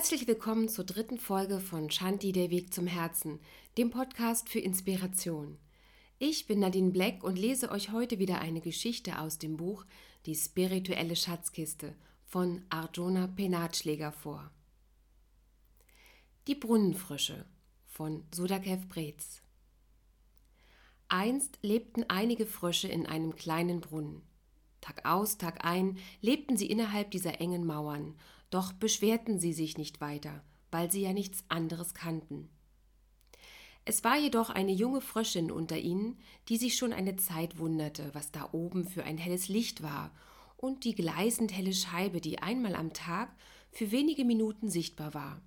Herzlich willkommen zur dritten Folge von Shanti der Weg zum Herzen, dem Podcast für Inspiration. Ich bin Nadine Black und lese euch heute wieder eine Geschichte aus dem Buch Die spirituelle Schatzkiste von Arjuna Penatschläger vor. Die Brunnenfrösche von Sudakev Brez. Einst lebten einige Frösche in einem kleinen Brunnen. Tag aus, Tag ein lebten sie innerhalb dieser engen Mauern doch beschwerten sie sich nicht weiter, weil sie ja nichts anderes kannten. Es war jedoch eine junge Fröschin unter ihnen, die sich schon eine Zeit wunderte, was da oben für ein helles Licht war und die gleißend helle Scheibe, die einmal am Tag für wenige Minuten sichtbar war.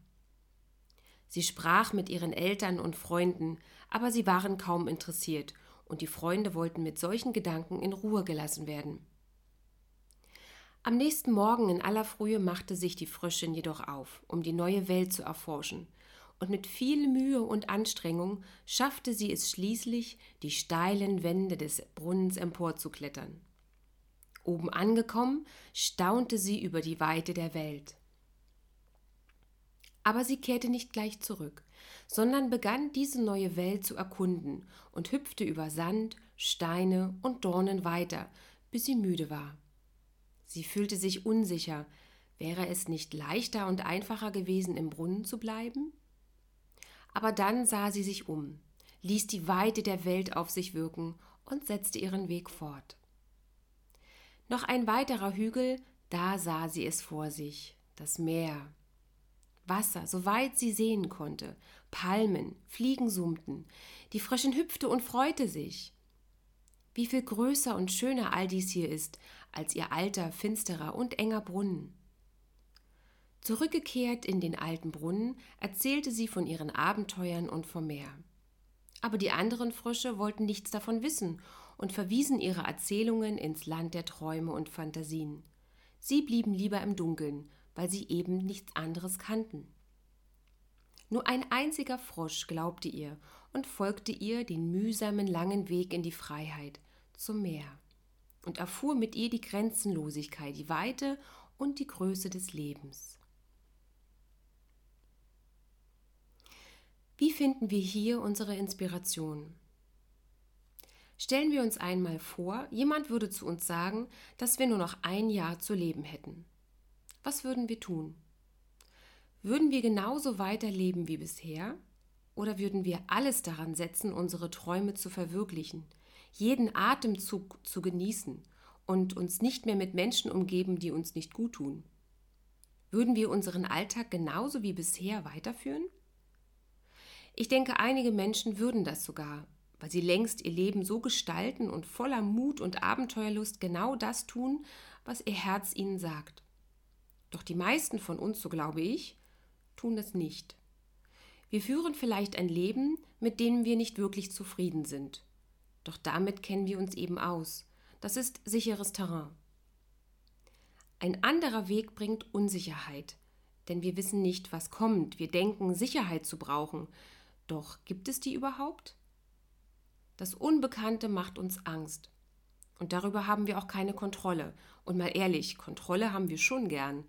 Sie sprach mit ihren Eltern und Freunden, aber sie waren kaum interessiert, und die Freunde wollten mit solchen Gedanken in Ruhe gelassen werden. Am nächsten Morgen in aller Frühe machte sich die Fröschin jedoch auf, um die neue Welt zu erforschen, und mit viel Mühe und Anstrengung schaffte sie es schließlich, die steilen Wände des Brunnens emporzuklettern. Oben angekommen, staunte sie über die Weite der Welt. Aber sie kehrte nicht gleich zurück, sondern begann diese neue Welt zu erkunden und hüpfte über Sand, Steine und Dornen weiter, bis sie müde war. Sie fühlte sich unsicher. Wäre es nicht leichter und einfacher gewesen, im Brunnen zu bleiben? Aber dann sah sie sich um, ließ die Weite der Welt auf sich wirken und setzte ihren Weg fort. Noch ein weiterer Hügel, da sah sie es vor sich, das Meer. Wasser, soweit sie sehen konnte, Palmen, Fliegen summten, die Fröschin hüpfte und freute sich. Wie viel größer und schöner all dies hier ist, als ihr alter, finsterer und enger Brunnen. Zurückgekehrt in den alten Brunnen, erzählte sie von ihren Abenteuern und vom Meer. Aber die anderen Frösche wollten nichts davon wissen und verwiesen ihre Erzählungen ins Land der Träume und Fantasien. Sie blieben lieber im Dunkeln, weil sie eben nichts anderes kannten. Nur ein einziger Frosch glaubte ihr und folgte ihr den mühsamen langen Weg in die Freiheit zum Meer und erfuhr mit ihr die Grenzenlosigkeit, die Weite und die Größe des Lebens. Wie finden wir hier unsere Inspiration? Stellen wir uns einmal vor, jemand würde zu uns sagen, dass wir nur noch ein Jahr zu leben hätten. Was würden wir tun? Würden wir genauso weiterleben wie bisher? Oder würden wir alles daran setzen, unsere Träume zu verwirklichen, jeden Atemzug zu genießen und uns nicht mehr mit Menschen umgeben, die uns nicht gut tun? Würden wir unseren Alltag genauso wie bisher weiterführen? Ich denke, einige Menschen würden das sogar, weil sie längst ihr Leben so gestalten und voller Mut und Abenteuerlust genau das tun, was ihr Herz ihnen sagt. Doch die meisten von uns, so glaube ich, tun das nicht. Wir führen vielleicht ein Leben, mit dem wir nicht wirklich zufrieden sind doch damit kennen wir uns eben aus. Das ist sicheres Terrain. Ein anderer Weg bringt Unsicherheit, denn wir wissen nicht, was kommt. Wir denken, Sicherheit zu brauchen. Doch gibt es die überhaupt? Das Unbekannte macht uns Angst. Und darüber haben wir auch keine Kontrolle. Und mal ehrlich, Kontrolle haben wir schon gern.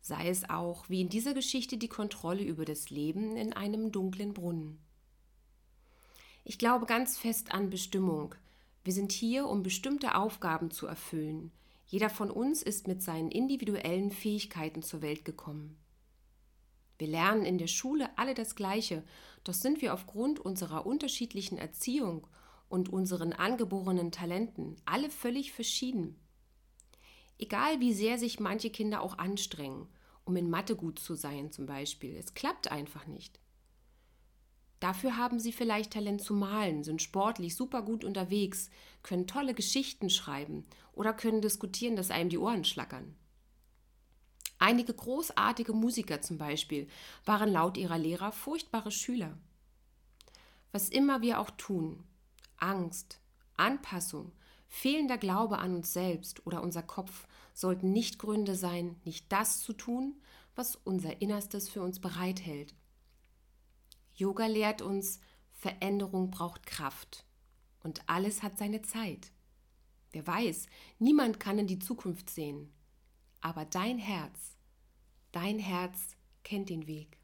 Sei es auch, wie in dieser Geschichte, die Kontrolle über das Leben in einem dunklen Brunnen. Ich glaube ganz fest an Bestimmung. Wir sind hier, um bestimmte Aufgaben zu erfüllen. Jeder von uns ist mit seinen individuellen Fähigkeiten zur Welt gekommen. Wir lernen in der Schule alle das Gleiche, doch sind wir aufgrund unserer unterschiedlichen Erziehung und unseren angeborenen Talenten alle völlig verschieden. Egal wie sehr sich manche Kinder auch anstrengen, um in Mathe gut zu sein zum Beispiel, es klappt einfach nicht. Dafür haben sie vielleicht Talent zu malen, sind sportlich super gut unterwegs, können tolle Geschichten schreiben oder können diskutieren, dass einem die Ohren schlackern. Einige großartige Musiker zum Beispiel waren laut ihrer Lehrer furchtbare Schüler. Was immer wir auch tun, Angst, Anpassung, fehlender Glaube an uns selbst oder unser Kopf sollten nicht Gründe sein, nicht das zu tun, was unser Innerstes für uns bereithält Yoga lehrt uns, Veränderung braucht Kraft und alles hat seine Zeit. Wer weiß, niemand kann in die Zukunft sehen, aber dein Herz, dein Herz kennt den Weg.